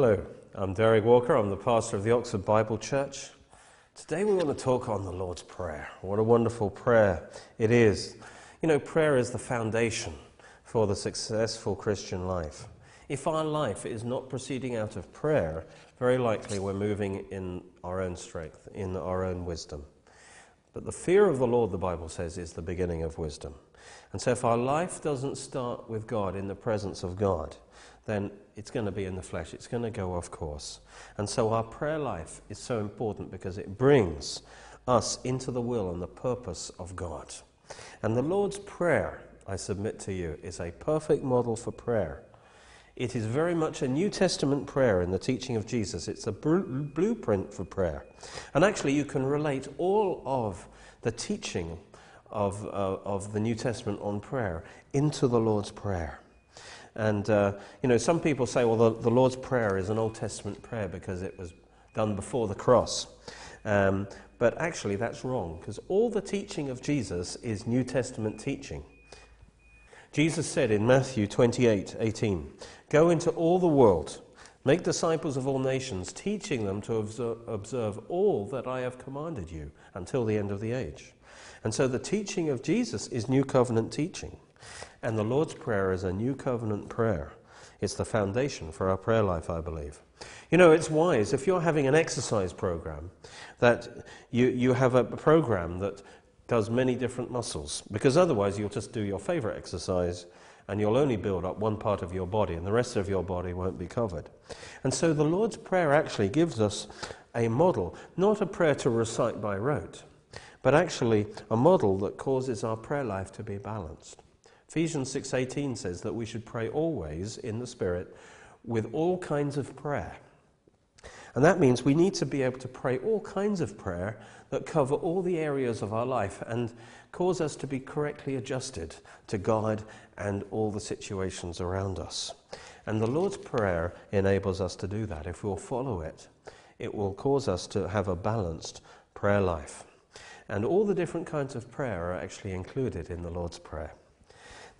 Hello, I'm Derek Walker. I'm the pastor of the Oxford Bible Church. Today we want to talk on the Lord's Prayer. What a wonderful prayer it is. You know, prayer is the foundation for the successful Christian life. If our life is not proceeding out of prayer, very likely we're moving in our own strength, in our own wisdom. But the fear of the Lord, the Bible says, is the beginning of wisdom. And so if our life doesn't start with God, in the presence of God, then it's going to be in the flesh. It's going to go off course. And so our prayer life is so important because it brings us into the will and the purpose of God. And the Lord's Prayer, I submit to you, is a perfect model for prayer. It is very much a New Testament prayer in the teaching of Jesus. It's a br- blueprint for prayer. And actually, you can relate all of the teaching of, uh, of the New Testament on prayer into the Lord's Prayer. And, uh, you know, some people say, well, the, the, Lord's Prayer is an Old Testament prayer because it was done before the cross. Um, but actually, that's wrong because all the teaching of Jesus is New Testament teaching. Jesus said in Matthew 28 18, Go into all the world, make disciples of all nations, teaching them to observe, observe all that I have commanded you until the end of the age. And so the teaching of Jesus is New Covenant teaching. And the Lord's Prayer is a new covenant prayer. It's the foundation for our prayer life, I believe. You know, it's wise if you're having an exercise program that you, you have a program that does many different muscles, because otherwise you'll just do your favorite exercise and you'll only build up one part of your body and the rest of your body won't be covered. And so the Lord's Prayer actually gives us a model, not a prayer to recite by rote, but actually a model that causes our prayer life to be balanced. Ephesians 6:18 says that we should pray always in the spirit with all kinds of prayer. And that means we need to be able to pray all kinds of prayer that cover all the areas of our life and cause us to be correctly adjusted to God and all the situations around us. And the Lord's Prayer enables us to do that. If we'll follow it, it will cause us to have a balanced prayer life. And all the different kinds of prayer are actually included in the Lord's Prayer.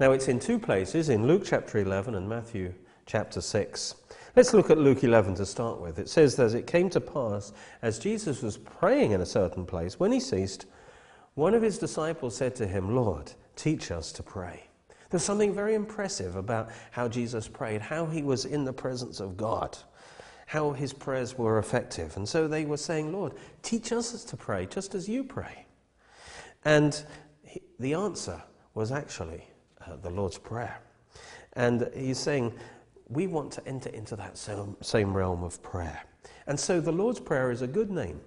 Now, it's in two places, in Luke chapter 11 and Matthew chapter 6. Let's look at Luke 11 to start with. It says, As it came to pass, as Jesus was praying in a certain place, when he ceased, one of his disciples said to him, Lord, teach us to pray. There's something very impressive about how Jesus prayed, how he was in the presence of God, how his prayers were effective. And so they were saying, Lord, teach us to pray just as you pray. And he, the answer was actually, the Lord's Prayer. And he's saying, we want to enter into that same, realm of prayer. And so the Lord's Prayer is a good name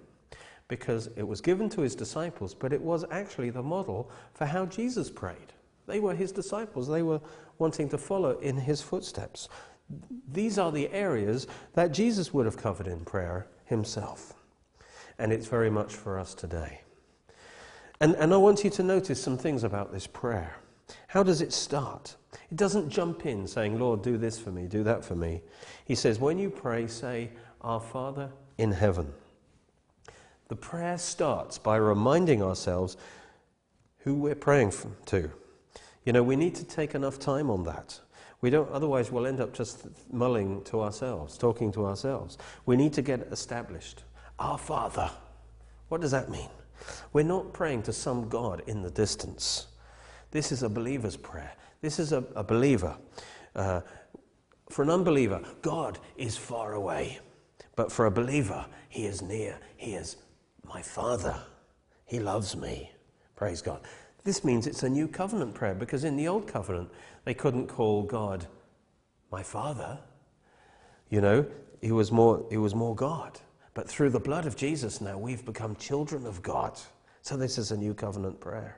because it was given to his disciples, but it was actually the model for how Jesus prayed. They were his disciples, they were wanting to follow in his footsteps. These are the areas that Jesus would have covered in prayer himself. And it's very much for us today. And, and I want you to notice some things about this prayer. How does it start? It doesn't jump in saying, Lord, do this for me, do that for me. He says, when you pray, say, Our Father in heaven. The prayer starts by reminding ourselves who we're praying to. You know, we need to take enough time on that. We don't, otherwise, we'll end up just mulling to ourselves, talking to ourselves. We need to get established. Our Father. What does that mean? We're not praying to some God in the distance. This is a believer's prayer. This is a, a believer. Uh, for an unbeliever, God is far away. But for a believer, He is near. He is my Father. He loves me. Praise God. This means it's a new covenant prayer because in the old covenant, they couldn't call God my Father. You know, he was more, he was more God. But through the blood of Jesus now, we've become children of God. So this is a new covenant prayer.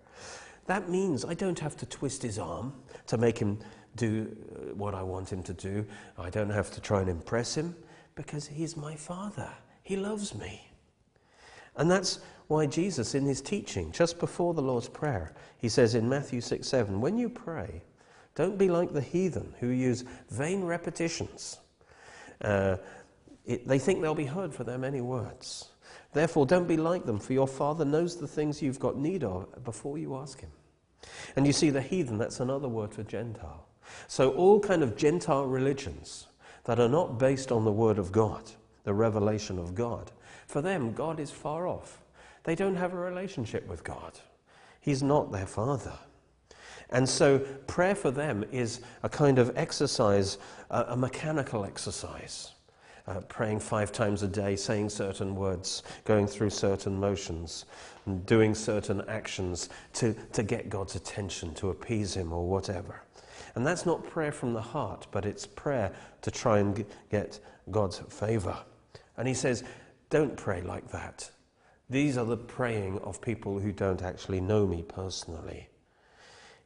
That means I don't have to twist his arm to make him do uh, what I want him to do. I don't have to try and impress him because he's my father. He loves me. And that's why Jesus, in his teaching, just before the Lord's Prayer, he says in Matthew 6 7, when you pray, don't be like the heathen who use vain repetitions. Uh, it, they think they'll be heard for their many words. Therefore, don't be like them, for your Father knows the things you've got need of before you ask Him. And you see, the heathen, that's another word for Gentile. So, all kind of Gentile religions, that are not based on the Word of God, the revelation of God, for them, God is far off. They don't have a relationship with God. He's not their Father. And so, prayer for them is a kind of exercise, a mechanical exercise. Uh, praying five times a day, saying certain words, going through certain motions, and doing certain actions to, to get God's attention, to appease Him, or whatever. And that's not prayer from the heart, but it's prayer to try and get God's favor. And He says, don't pray like that. These are the praying of people who don't actually know me personally.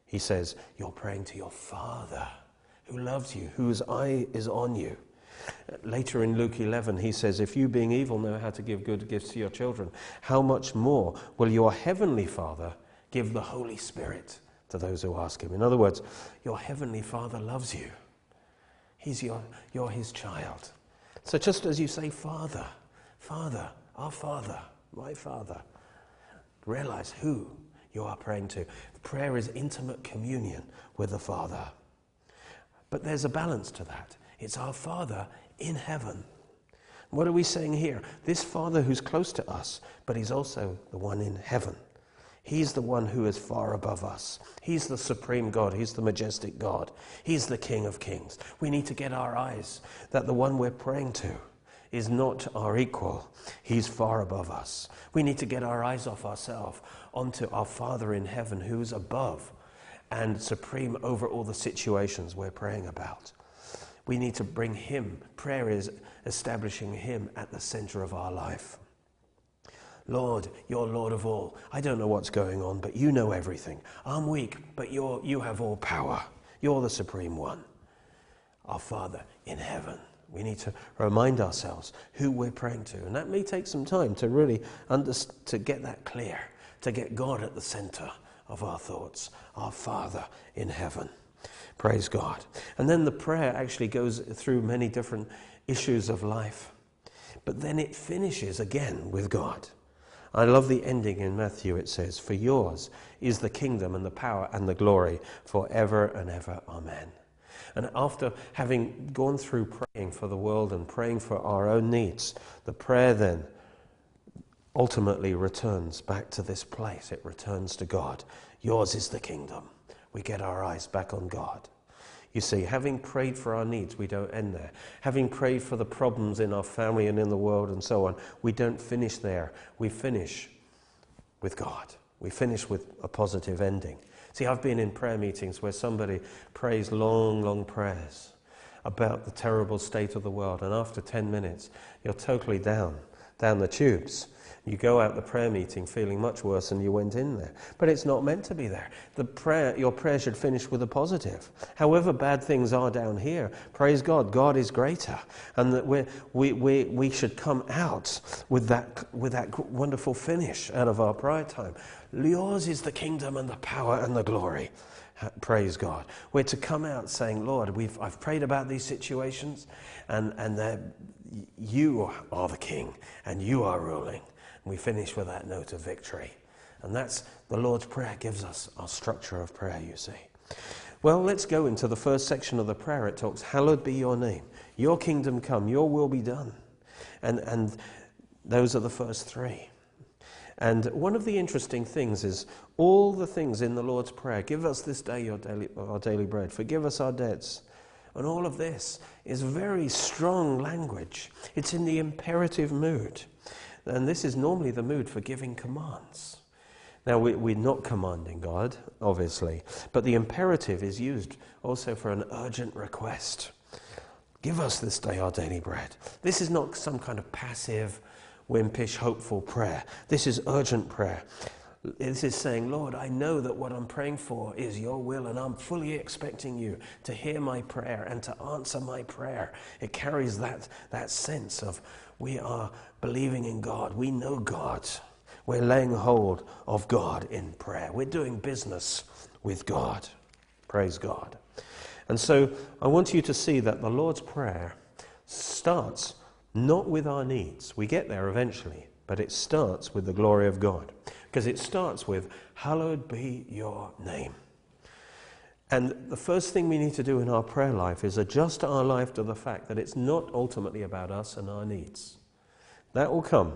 He says, You're praying to your Father who loves you, whose eye is on you. Later in Luke 11, he says, If you, being evil, know how to give good gifts to your children, how much more will your heavenly Father give the Holy Spirit to those who ask him? In other words, your heavenly Father loves you. He's your, you're his child. So just as you say, Father, Father, our Father, my Father, realize who you are praying to. Prayer is intimate communion with the Father. But there's a balance to that. It's our Father in heaven. What are we saying here? This Father who's close to us, but He's also the one in heaven. He's the one who is far above us. He's the supreme God. He's the majestic God. He's the King of kings. We need to get our eyes that the one we're praying to is not our equal. He's far above us. We need to get our eyes off ourselves onto our Father in heaven who's above and supreme over all the situations we're praying about. We need to bring Him. Prayer is establishing Him at the center of our life. Lord, you're Lord of all. I don't know what's going on, but you know everything. I'm weak, but you're, you have all power. You're the supreme one. Our Father in heaven. We need to remind ourselves who we're praying to. And that may take some time to really under, to get that clear, to get God at the center of our thoughts, our Father in heaven. Praise God. And then the prayer actually goes through many different issues of life. But then it finishes again with God. I love the ending in Matthew. It says, For yours is the kingdom and the power and the glory forever and ever. Amen. And after having gone through praying for the world and praying for our own needs, the prayer then ultimately returns back to this place. It returns to God. Yours is the kingdom we get our eyes back on God. You see, having prayed for our needs, we don't end there. Having prayed for the problems in our family and in the world and so on, we don't finish there. We finish with God. We finish with a positive ending. See, I've been in prayer meetings where somebody prays long, long prayers about the terrible state of the world, and after 10 minutes, you're totally down, down the tubes. You go out the prayer meeting feeling much worse than you went in there. But it's not meant to be there. The prayer, your prayer should finish with a positive. However bad things are down here, praise God, God is greater. And that we we, we, we should come out with that, with that wonderful finish out of our prayer time. Yours is the kingdom and the power and the glory. Praise God. We're to come out saying, Lord, we've, I've prayed about these situations, and, and you are the king, and you are ruling we finish with that note of victory. And that's the Lord's Prayer gives us our structure of prayer, you see. Well, let's go into the first section of the prayer. It talks, Hallowed be your name. Your kingdom come, your will be done. And, and those are the first three. And one of the interesting things is all the things in the Lord's Prayer give us this day your daily, our daily bread, forgive us our debts. And all of this is very strong language. It's in the imperative mood. And this is normally the mood for giving commands. Now, we, are not commanding God, obviously, but the imperative is used also for an urgent request. Give us this day our daily bread. This is not some kind of passive, wimpish, hopeful prayer. This is urgent prayer. This is saying, Lord, I know that what I'm praying for is your will, and I'm fully expecting you to hear my prayer and to answer my prayer. It carries that, that sense of we are believing in God. We know God. We're laying hold of God in prayer. We're doing business with God. Praise God. And so I want you to see that the Lord's Prayer starts not with our needs. We get there eventually, but it starts with the glory of God. Because it starts with, Hallowed be your name. And the first thing we need to do in our prayer life is adjust our life to the fact that it's not ultimately about us and our needs. That will come.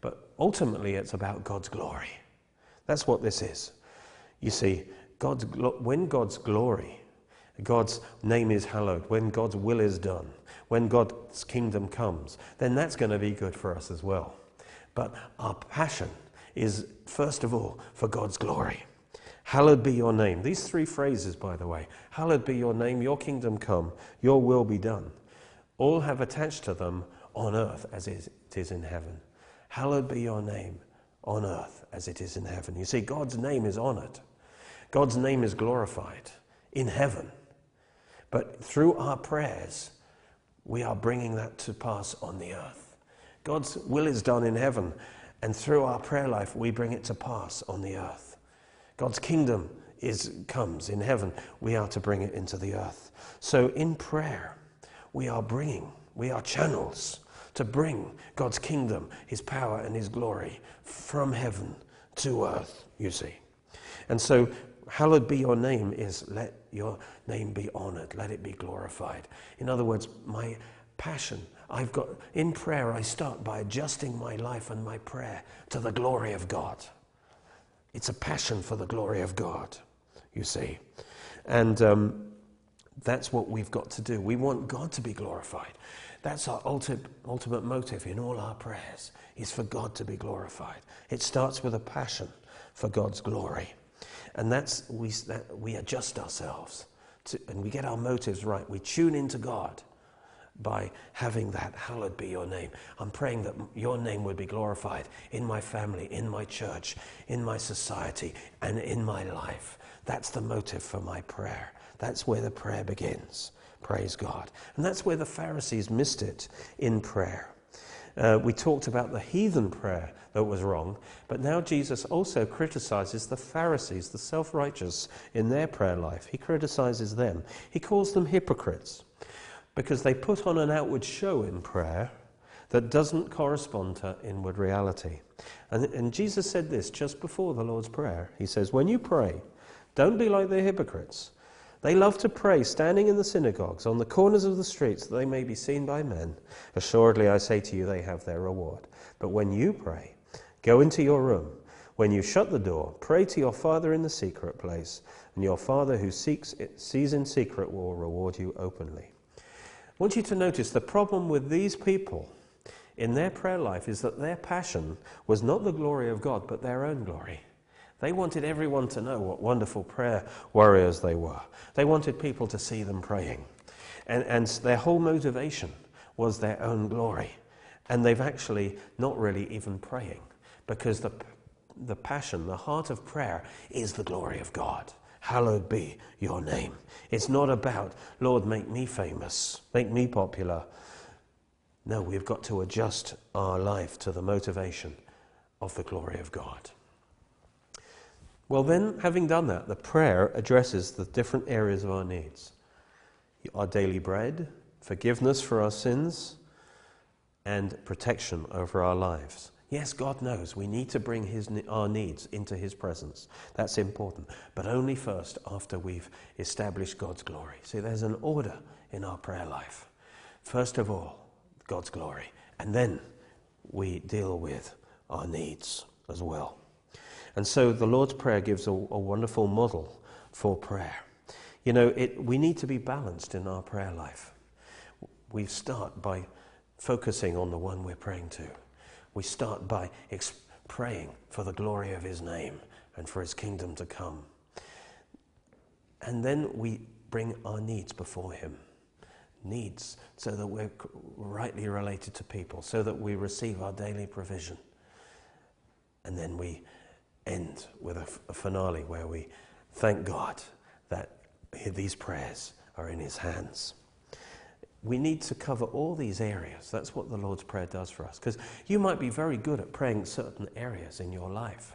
But ultimately, it's about God's glory. That's what this is. You see, God's when God's glory, God's name is hallowed, when God's will is done, when God's kingdom comes, then that's going to be good for us as well. But our passion is, first of all, for God's glory. Hallowed be your name. These three phrases, by the way Hallowed be your name, your kingdom come, your will be done, all have attached to them on earth as it is in heaven. Hallowed be your name on earth as it is in heaven. You see, God's name is honored, God's name is glorified in heaven. But through our prayers, we are bringing that to pass on the earth. God's will is done in heaven, and through our prayer life, we bring it to pass on the earth. God's kingdom is, comes in heaven. We are to bring it into the earth. So in prayer, we are bringing, we are channels to bring God's kingdom, His power, and His glory from heaven to earth, you see. And so, hallowed be your name is let your name be honored, let it be glorified. In other words, my passion, I've got, in prayer, I start by adjusting my life and my prayer to the glory of God. It's a passion for the glory of God, you see. And um, that's what we've got to do. We want God to be glorified. That's our ultimate, ultimate motive in all our prayers, is for God to be glorified. It starts with a passion for God's glory. And that's, we, that, we adjust ourselves to, and we get our motives right. We tune into God by having that, hallowed be your name. I'm praying that your name would be glorified in my family, in my church, in my society, and in my life. That's the motive for my prayer. That's where the prayer begins. Praise God. And that's where the Pharisees missed it in prayer. Uh, we talked about the heathen prayer that was wrong, but now Jesus also criticizes the Pharisees, the self righteous, in their prayer life. He criticizes them. He calls them hypocrites because they put on an outward show in prayer that doesn't correspond to inward reality. And, and, Jesus said this just before the Lord's Prayer. He says, When you pray, don't be like the hypocrites. They love to pray standing in the synagogues, on the corners of the streets, that they may be seen by men. Assuredly, I say to you, they have their reward. But when you pray, go into your room. When you shut the door, pray to your Father in the secret place, and your Father who seeks, sees in secret will reward you openly. I want you to notice the problem with these people in their prayer life is that their passion was not the glory of God, but their own glory. They wanted everyone to know what wonderful prayer warriors they were. They wanted people to see them praying. And, and their whole motivation was their own glory. And they've actually not really even praying because the, the passion, the heart of prayer is the glory of God hallowed be your name. It's not about, Lord, make me famous, make me popular. No, we've got to adjust our life to the motivation of the glory of God. Well, then, having done that, the prayer addresses the different areas of our needs our daily bread, forgiveness for our sins, and protection over our lives. Yes, God knows we need to bring his, our needs into His presence. That's important. But only first after we've established God's glory. See, there's an order in our prayer life. First of all, God's glory. And then we deal with our needs as well. And so the Lord's Prayer gives a, a wonderful model for prayer. You know, it, we need to be balanced in our prayer life. We start by focusing on the one we're praying to we start by ex- praying for the glory of His name and for His kingdom to come. And then we bring our needs before Him. Needs so that we're rightly related to people, so that we receive our daily provision. And then we end with a, f- a finale where we thank God that these prayers are in His hands we need to cover all these areas. That's what the Lord's Prayer does for us. Because you might be very good at praying certain areas in your life.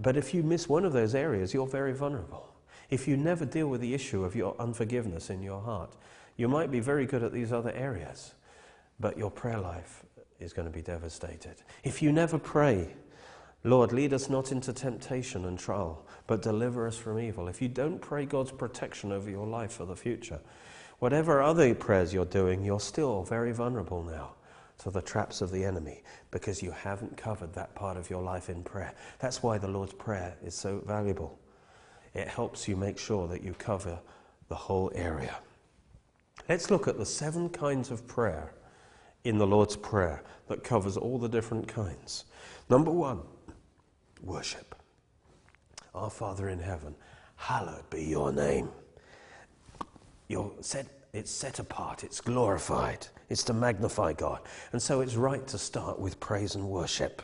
But if you miss one of those areas, you're very vulnerable. If you never deal with the issue of your unforgiveness in your heart, you might be very good at these other areas, but your prayer life is going to be devastated. If you never pray Lord, lead us not into temptation and trial, but deliver us from evil. If you don't pray God's protection over your life for the future, whatever other prayers you're doing, you're still very vulnerable now to the traps of the enemy because you haven't covered that part of your life in prayer. That's why the Lord's Prayer is so valuable. It helps you make sure that you cover the whole area. Let's look at the seven kinds of prayer in the Lord's Prayer that covers all the different kinds. Number one, worship. Our Father in heaven, hallowed be your name. You're set, it's set apart, it's glorified, it's to magnify God. And so it's right to start with praise and worship.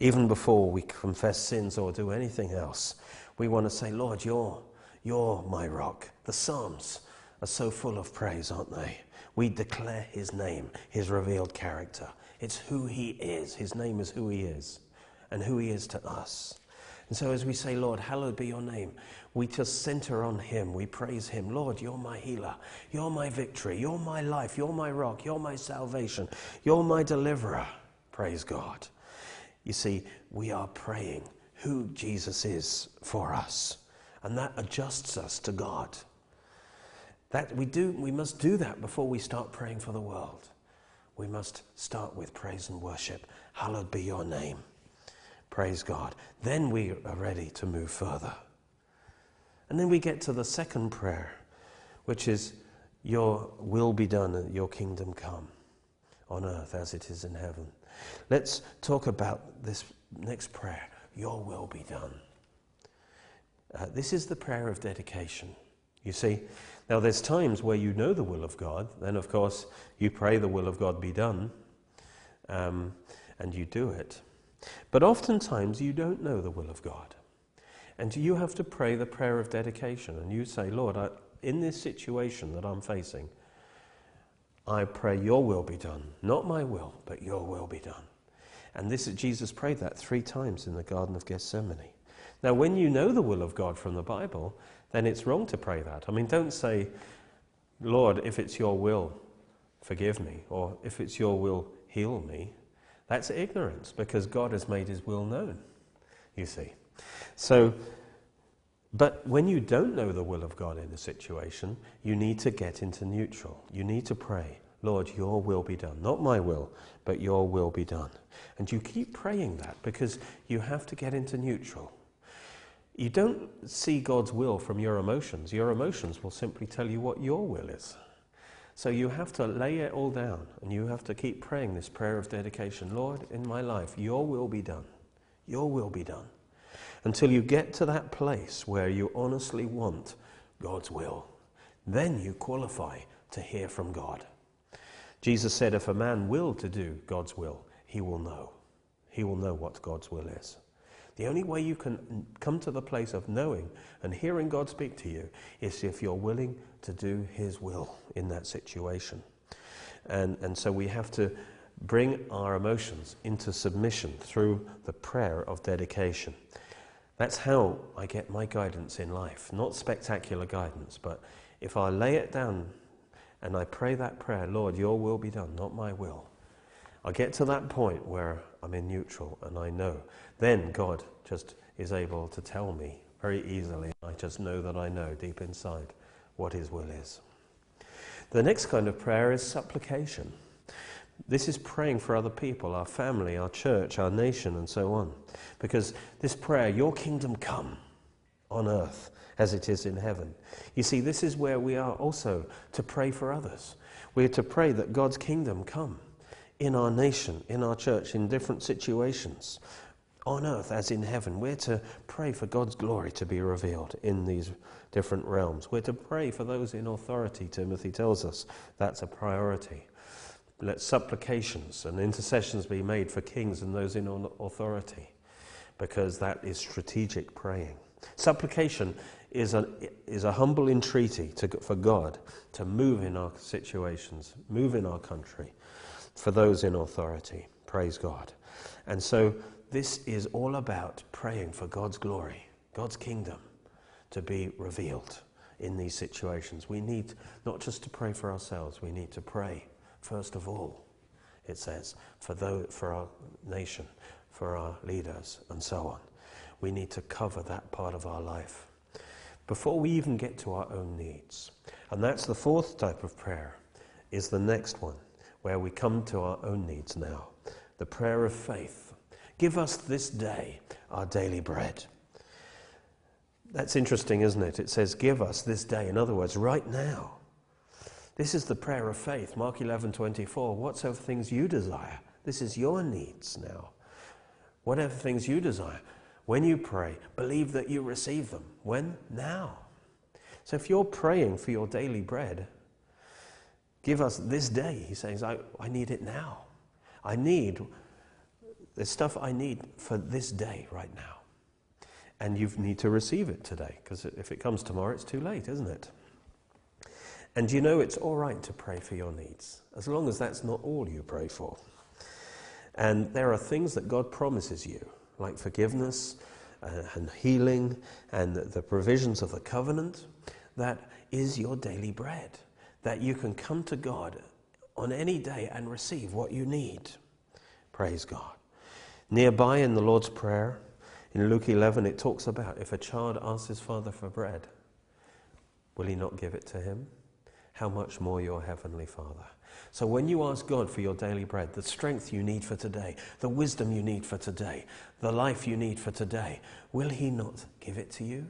Even before we confess sins or do anything else, we want to say, Lord, you're, you're my rock. The Psalms are so full of praise, aren't they? We declare his name, his revealed character. It's who he is. His name is who he is and who He is to us. And so, as we say, Lord, hallowed be your name, we just center on Him. We praise Him. Lord, you're my healer. You're my victory. You're my life. You're my rock. You're my salvation. You're my deliverer. Praise God. You see, we are praying who Jesus is for us, and that adjusts us to God. That we do, we must do that before we start praying for the world. We must start with praise and worship. Hallowed be your name. Praise God. Then we are ready to move further. And then we get to the second prayer, which is, Your will be done and your kingdom come on earth as it is in heaven. Let's talk about this next prayer Your will be done. Uh, this is the prayer of dedication. You see, now there's times where you know the will of God, then of course you pray the will of God be done, um, and you do it. But oftentimes you don't know the will of God. And you have to pray the prayer of dedication. And you say, Lord, I, in this situation that I'm facing, I pray your will be done. Not my will, but your will be done. And this is Jesus prayed that three times in the Garden of Gethsemane. Now, when you know the will of God from the Bible, then it's wrong to pray that. I mean, don't say, Lord, if it's your will, forgive me, or if it's your will, heal me. That's ignorance because God has made his will known, you see. So, but when you don't know the will of God in a situation, you need to get into neutral. You need to pray, Lord, your will be done. Not my will, but your will be done. And you keep praying that because you have to get into neutral. You don't see God's will from your emotions. Your emotions will simply tell you what your will is. So you have to lay it all down and you have to keep praying this prayer of dedication Lord, in my life, your will be done. Your will be done. Until you get to that place where you honestly want God's will. Then you qualify to hear from God. Jesus said, if a man will to do God's will, he will know. He will know what God's will is. The only way you can come to the place of knowing and hearing God speak to you is if you're willing to do His will in that situation. And, and so we have to bring our emotions into submission through the prayer of dedication. That's how I get my guidance in life. Not spectacular guidance, but if I lay it down and I pray that prayer, Lord, your will be done, not my will. I get to that point where I'm in neutral and I know. Then God just is able to tell me very easily. I just know that I know deep inside what His will is. The next kind of prayer is supplication. This is praying for other people, our family, our church, our nation, and so on. Because this prayer, Your kingdom come on earth as it is in heaven. You see, this is where we are also to pray for others. We are to pray that God's kingdom come in our nation, in our church, in different situations, on earth as in heaven. We're to pray for God's glory to be revealed in these different realms. We're to pray for those in authority, Timothy tells us. That's a priority. Let supplications and intercessions be made for kings and those in authority, because that is strategic praying. Supplication is a, is a humble entreaty to, for God to move in our situations, move in our country, for those in authority. Praise God. And so this is all about praying for God's glory, God's kingdom to be revealed in these situations. We need not just to pray for ourselves, we need to pray, first of all, it says, for, those, for our nation, for our leaders, and so on. We need to cover that part of our life before we even get to our own needs. And that's the fourth type of prayer, is the next one, where we come to our own needs now. The prayer of faith. Give us this day our daily bread. That's interesting, isn't it? It says, Give us this day. In other words, right now. This is the prayer of faith. Mark 11 24. Whatsoever things you desire. This is your needs now. Whatever things you desire. When you pray, believe that you receive them. When? Now. So if you're praying for your daily bread, give us this day. He says, I, I need it now. I need the stuff I need for this day right now. And you need to receive it today, because if it comes tomorrow, it's too late, isn't it? And you know it's all right to pray for your needs, as long as that's not all you pray for. And there are things that God promises you like forgiveness uh, and healing and the provisions of the covenant, that is your daily bread. That you can come to God on any day and receive what you need. Praise God. Nearby in the Lord's Prayer, in Luke 11, it talks about if a child asks his father for bread, will he not give it to him? How much more your heavenly Father? So when you ask God for your daily bread, the strength you need for today, the wisdom you need for today, the life you need for today, will He not give it to you?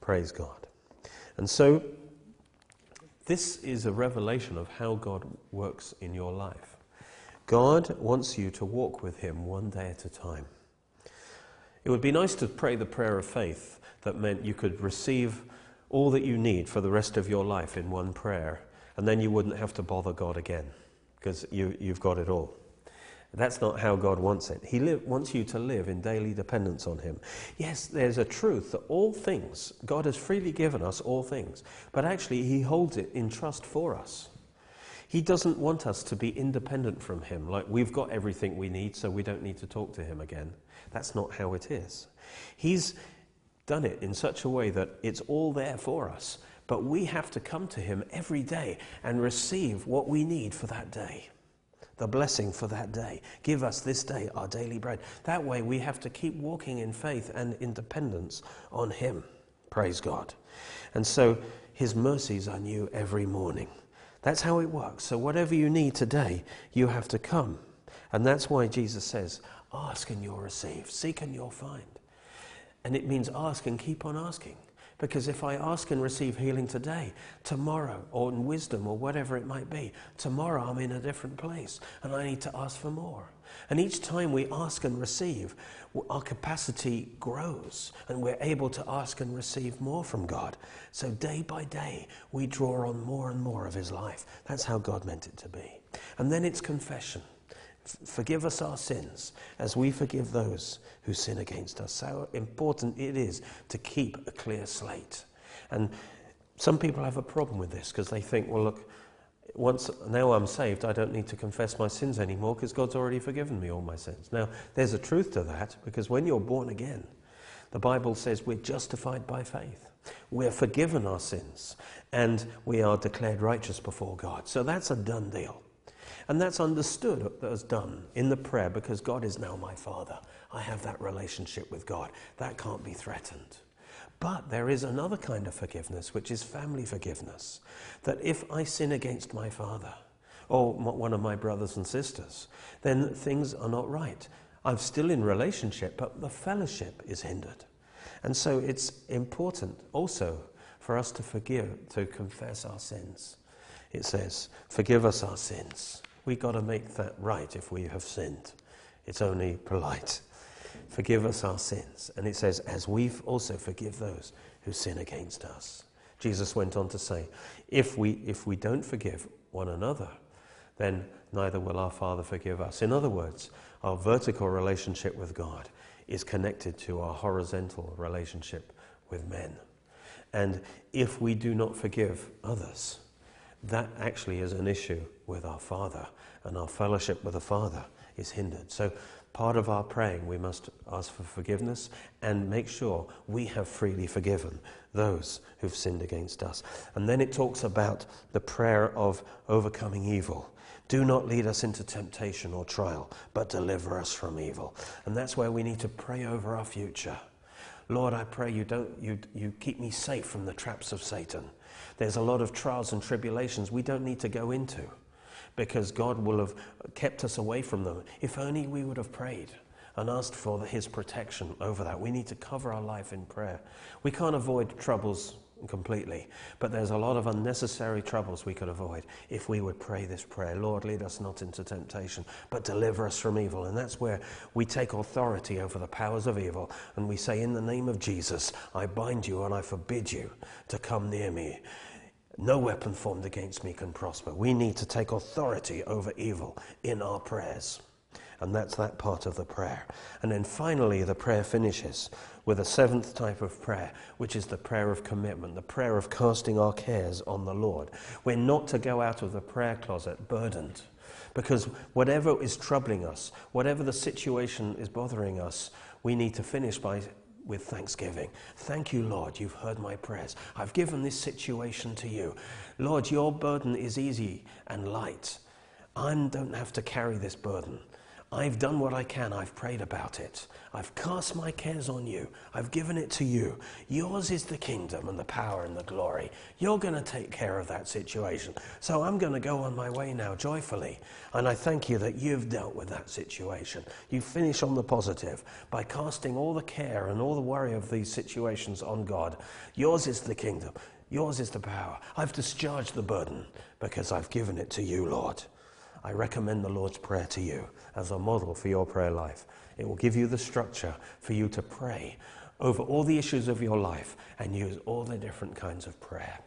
Praise God. And so, this is a revelation of how God works in your life. God wants you to walk with Him one day at a time. It would be nice to pray the prayer of faith that meant you could receive all that you need for the rest of your life in one prayer and then you wouldn't have to bother God again because you, you've got it all. That's not how God wants it. He wants you to live in daily dependence on Him. Yes, there's a truth that all things, God has freely given us all things, but actually He holds it in trust for us. He doesn't want us to be independent from Him, like we've got everything we need, so we don't need to talk to Him again. That's not how it is. He's done it in such a way that it's all there for us, but we have to come to Him every day and receive what we need for that day. The blessing for that day. Give us this day our daily bread. That way we have to keep walking in faith and independence on Him. Praise God. And so His mercies are new every morning. That's how it works. So whatever you need today, you have to come. And that's why Jesus says, Ask and you'll receive, seek and you'll find. And it means ask and keep on asking. Because if I ask and receive healing today, tomorrow, or in wisdom, or whatever it might be, tomorrow I'm in a different place and I need to ask for more. And each time we ask and receive, our capacity grows and we're able to ask and receive more from God. So day by day, we draw on more and more of His life. That's how God meant it to be. And then it's confession. Forgive us our sins as we forgive those who sin against us. How important it is to keep a clear slate. And some people have a problem with this because they think, well, look, once now I'm saved, I don't need to confess my sins anymore because God's already forgiven me all my sins. Now, there's a truth to that because when you're born again, the Bible says we're justified by faith. We're forgiven our sins and we are declared righteous before God. So that's a done deal. And that's understood as done in the prayer because God is now my Father. I have that relationship with God. That can't be threatened. But there is another kind of forgiveness, which is family forgiveness. That if I sin against my father or one of my brothers and sisters, then things are not right. I'm still in relationship, but the fellowship is hindered. And so it's important also for us to forgive, to confess our sins. It says, Forgive us our sins We've got to make that right if we have sinned. It's only polite. Forgive us our sins. And it says, as we've also forgive those who sin against us. Jesus went on to say, if we, if we don't forgive one another, then neither will our Father forgive us. In other words, our vertical relationship with God is connected to our horizontal relationship with men. And if we do not forgive others, that actually is an issue with our Father, and our fellowship with the Father is hindered. So, part of our praying, we must ask for forgiveness and make sure we have freely forgiven those who've sinned against us. And then it talks about the prayer of overcoming evil, Do not lead us into temptation or trial, but deliver us from evil. And that's where we need to pray over our future. Lord, I pray you, don't, you, you keep me safe from the traps of Satan. There's a lot of trials and tribulations we don't need to go into because God will have kept us away from them. If only we would have prayed and asked for his protection over that. We need to cover our life in prayer. We can't avoid troubles completely. But there's a lot of unnecessary troubles we could avoid if we would pray this prayer Lord, lead us not into temptation, but deliver us from evil. And that's where we take authority over the powers of evil and we say, In the name of Jesus, I bind you and I forbid you to come near me. No weapon formed against me can prosper. We need to take authority over evil in our prayers. And that's that part of the prayer. And then finally, the prayer finishes with a seventh type of prayer, which is the prayer of commitment, the prayer of casting our cares on the Lord. We're not to go out of the prayer closet burdened. Because whatever is troubling us, whatever the situation is bothering us, we need to finish by with thanksgiving. Thank you, Lord, you've heard my prayers. I've given this situation to you. Lord, your burden is easy and light. I don't have to carry this burden. I've done what I can. I've prayed about it. I've cast my cares on you. I've given it to you. Yours is the kingdom and the power and the glory. You're going to take care of that situation. So I'm going to go on my way now joyfully. And I thank you that you've dealt with that situation. You finish on the positive by casting all the care and all the worry of these situations on God. Yours is the kingdom. Yours is the power. I've discharged the burden because I've given it to you, Lord. I recommend the Lord's Prayer to you as a model for your prayer life. It will give you the structure for you to pray over all the issues of your life and use all the different kinds of prayer.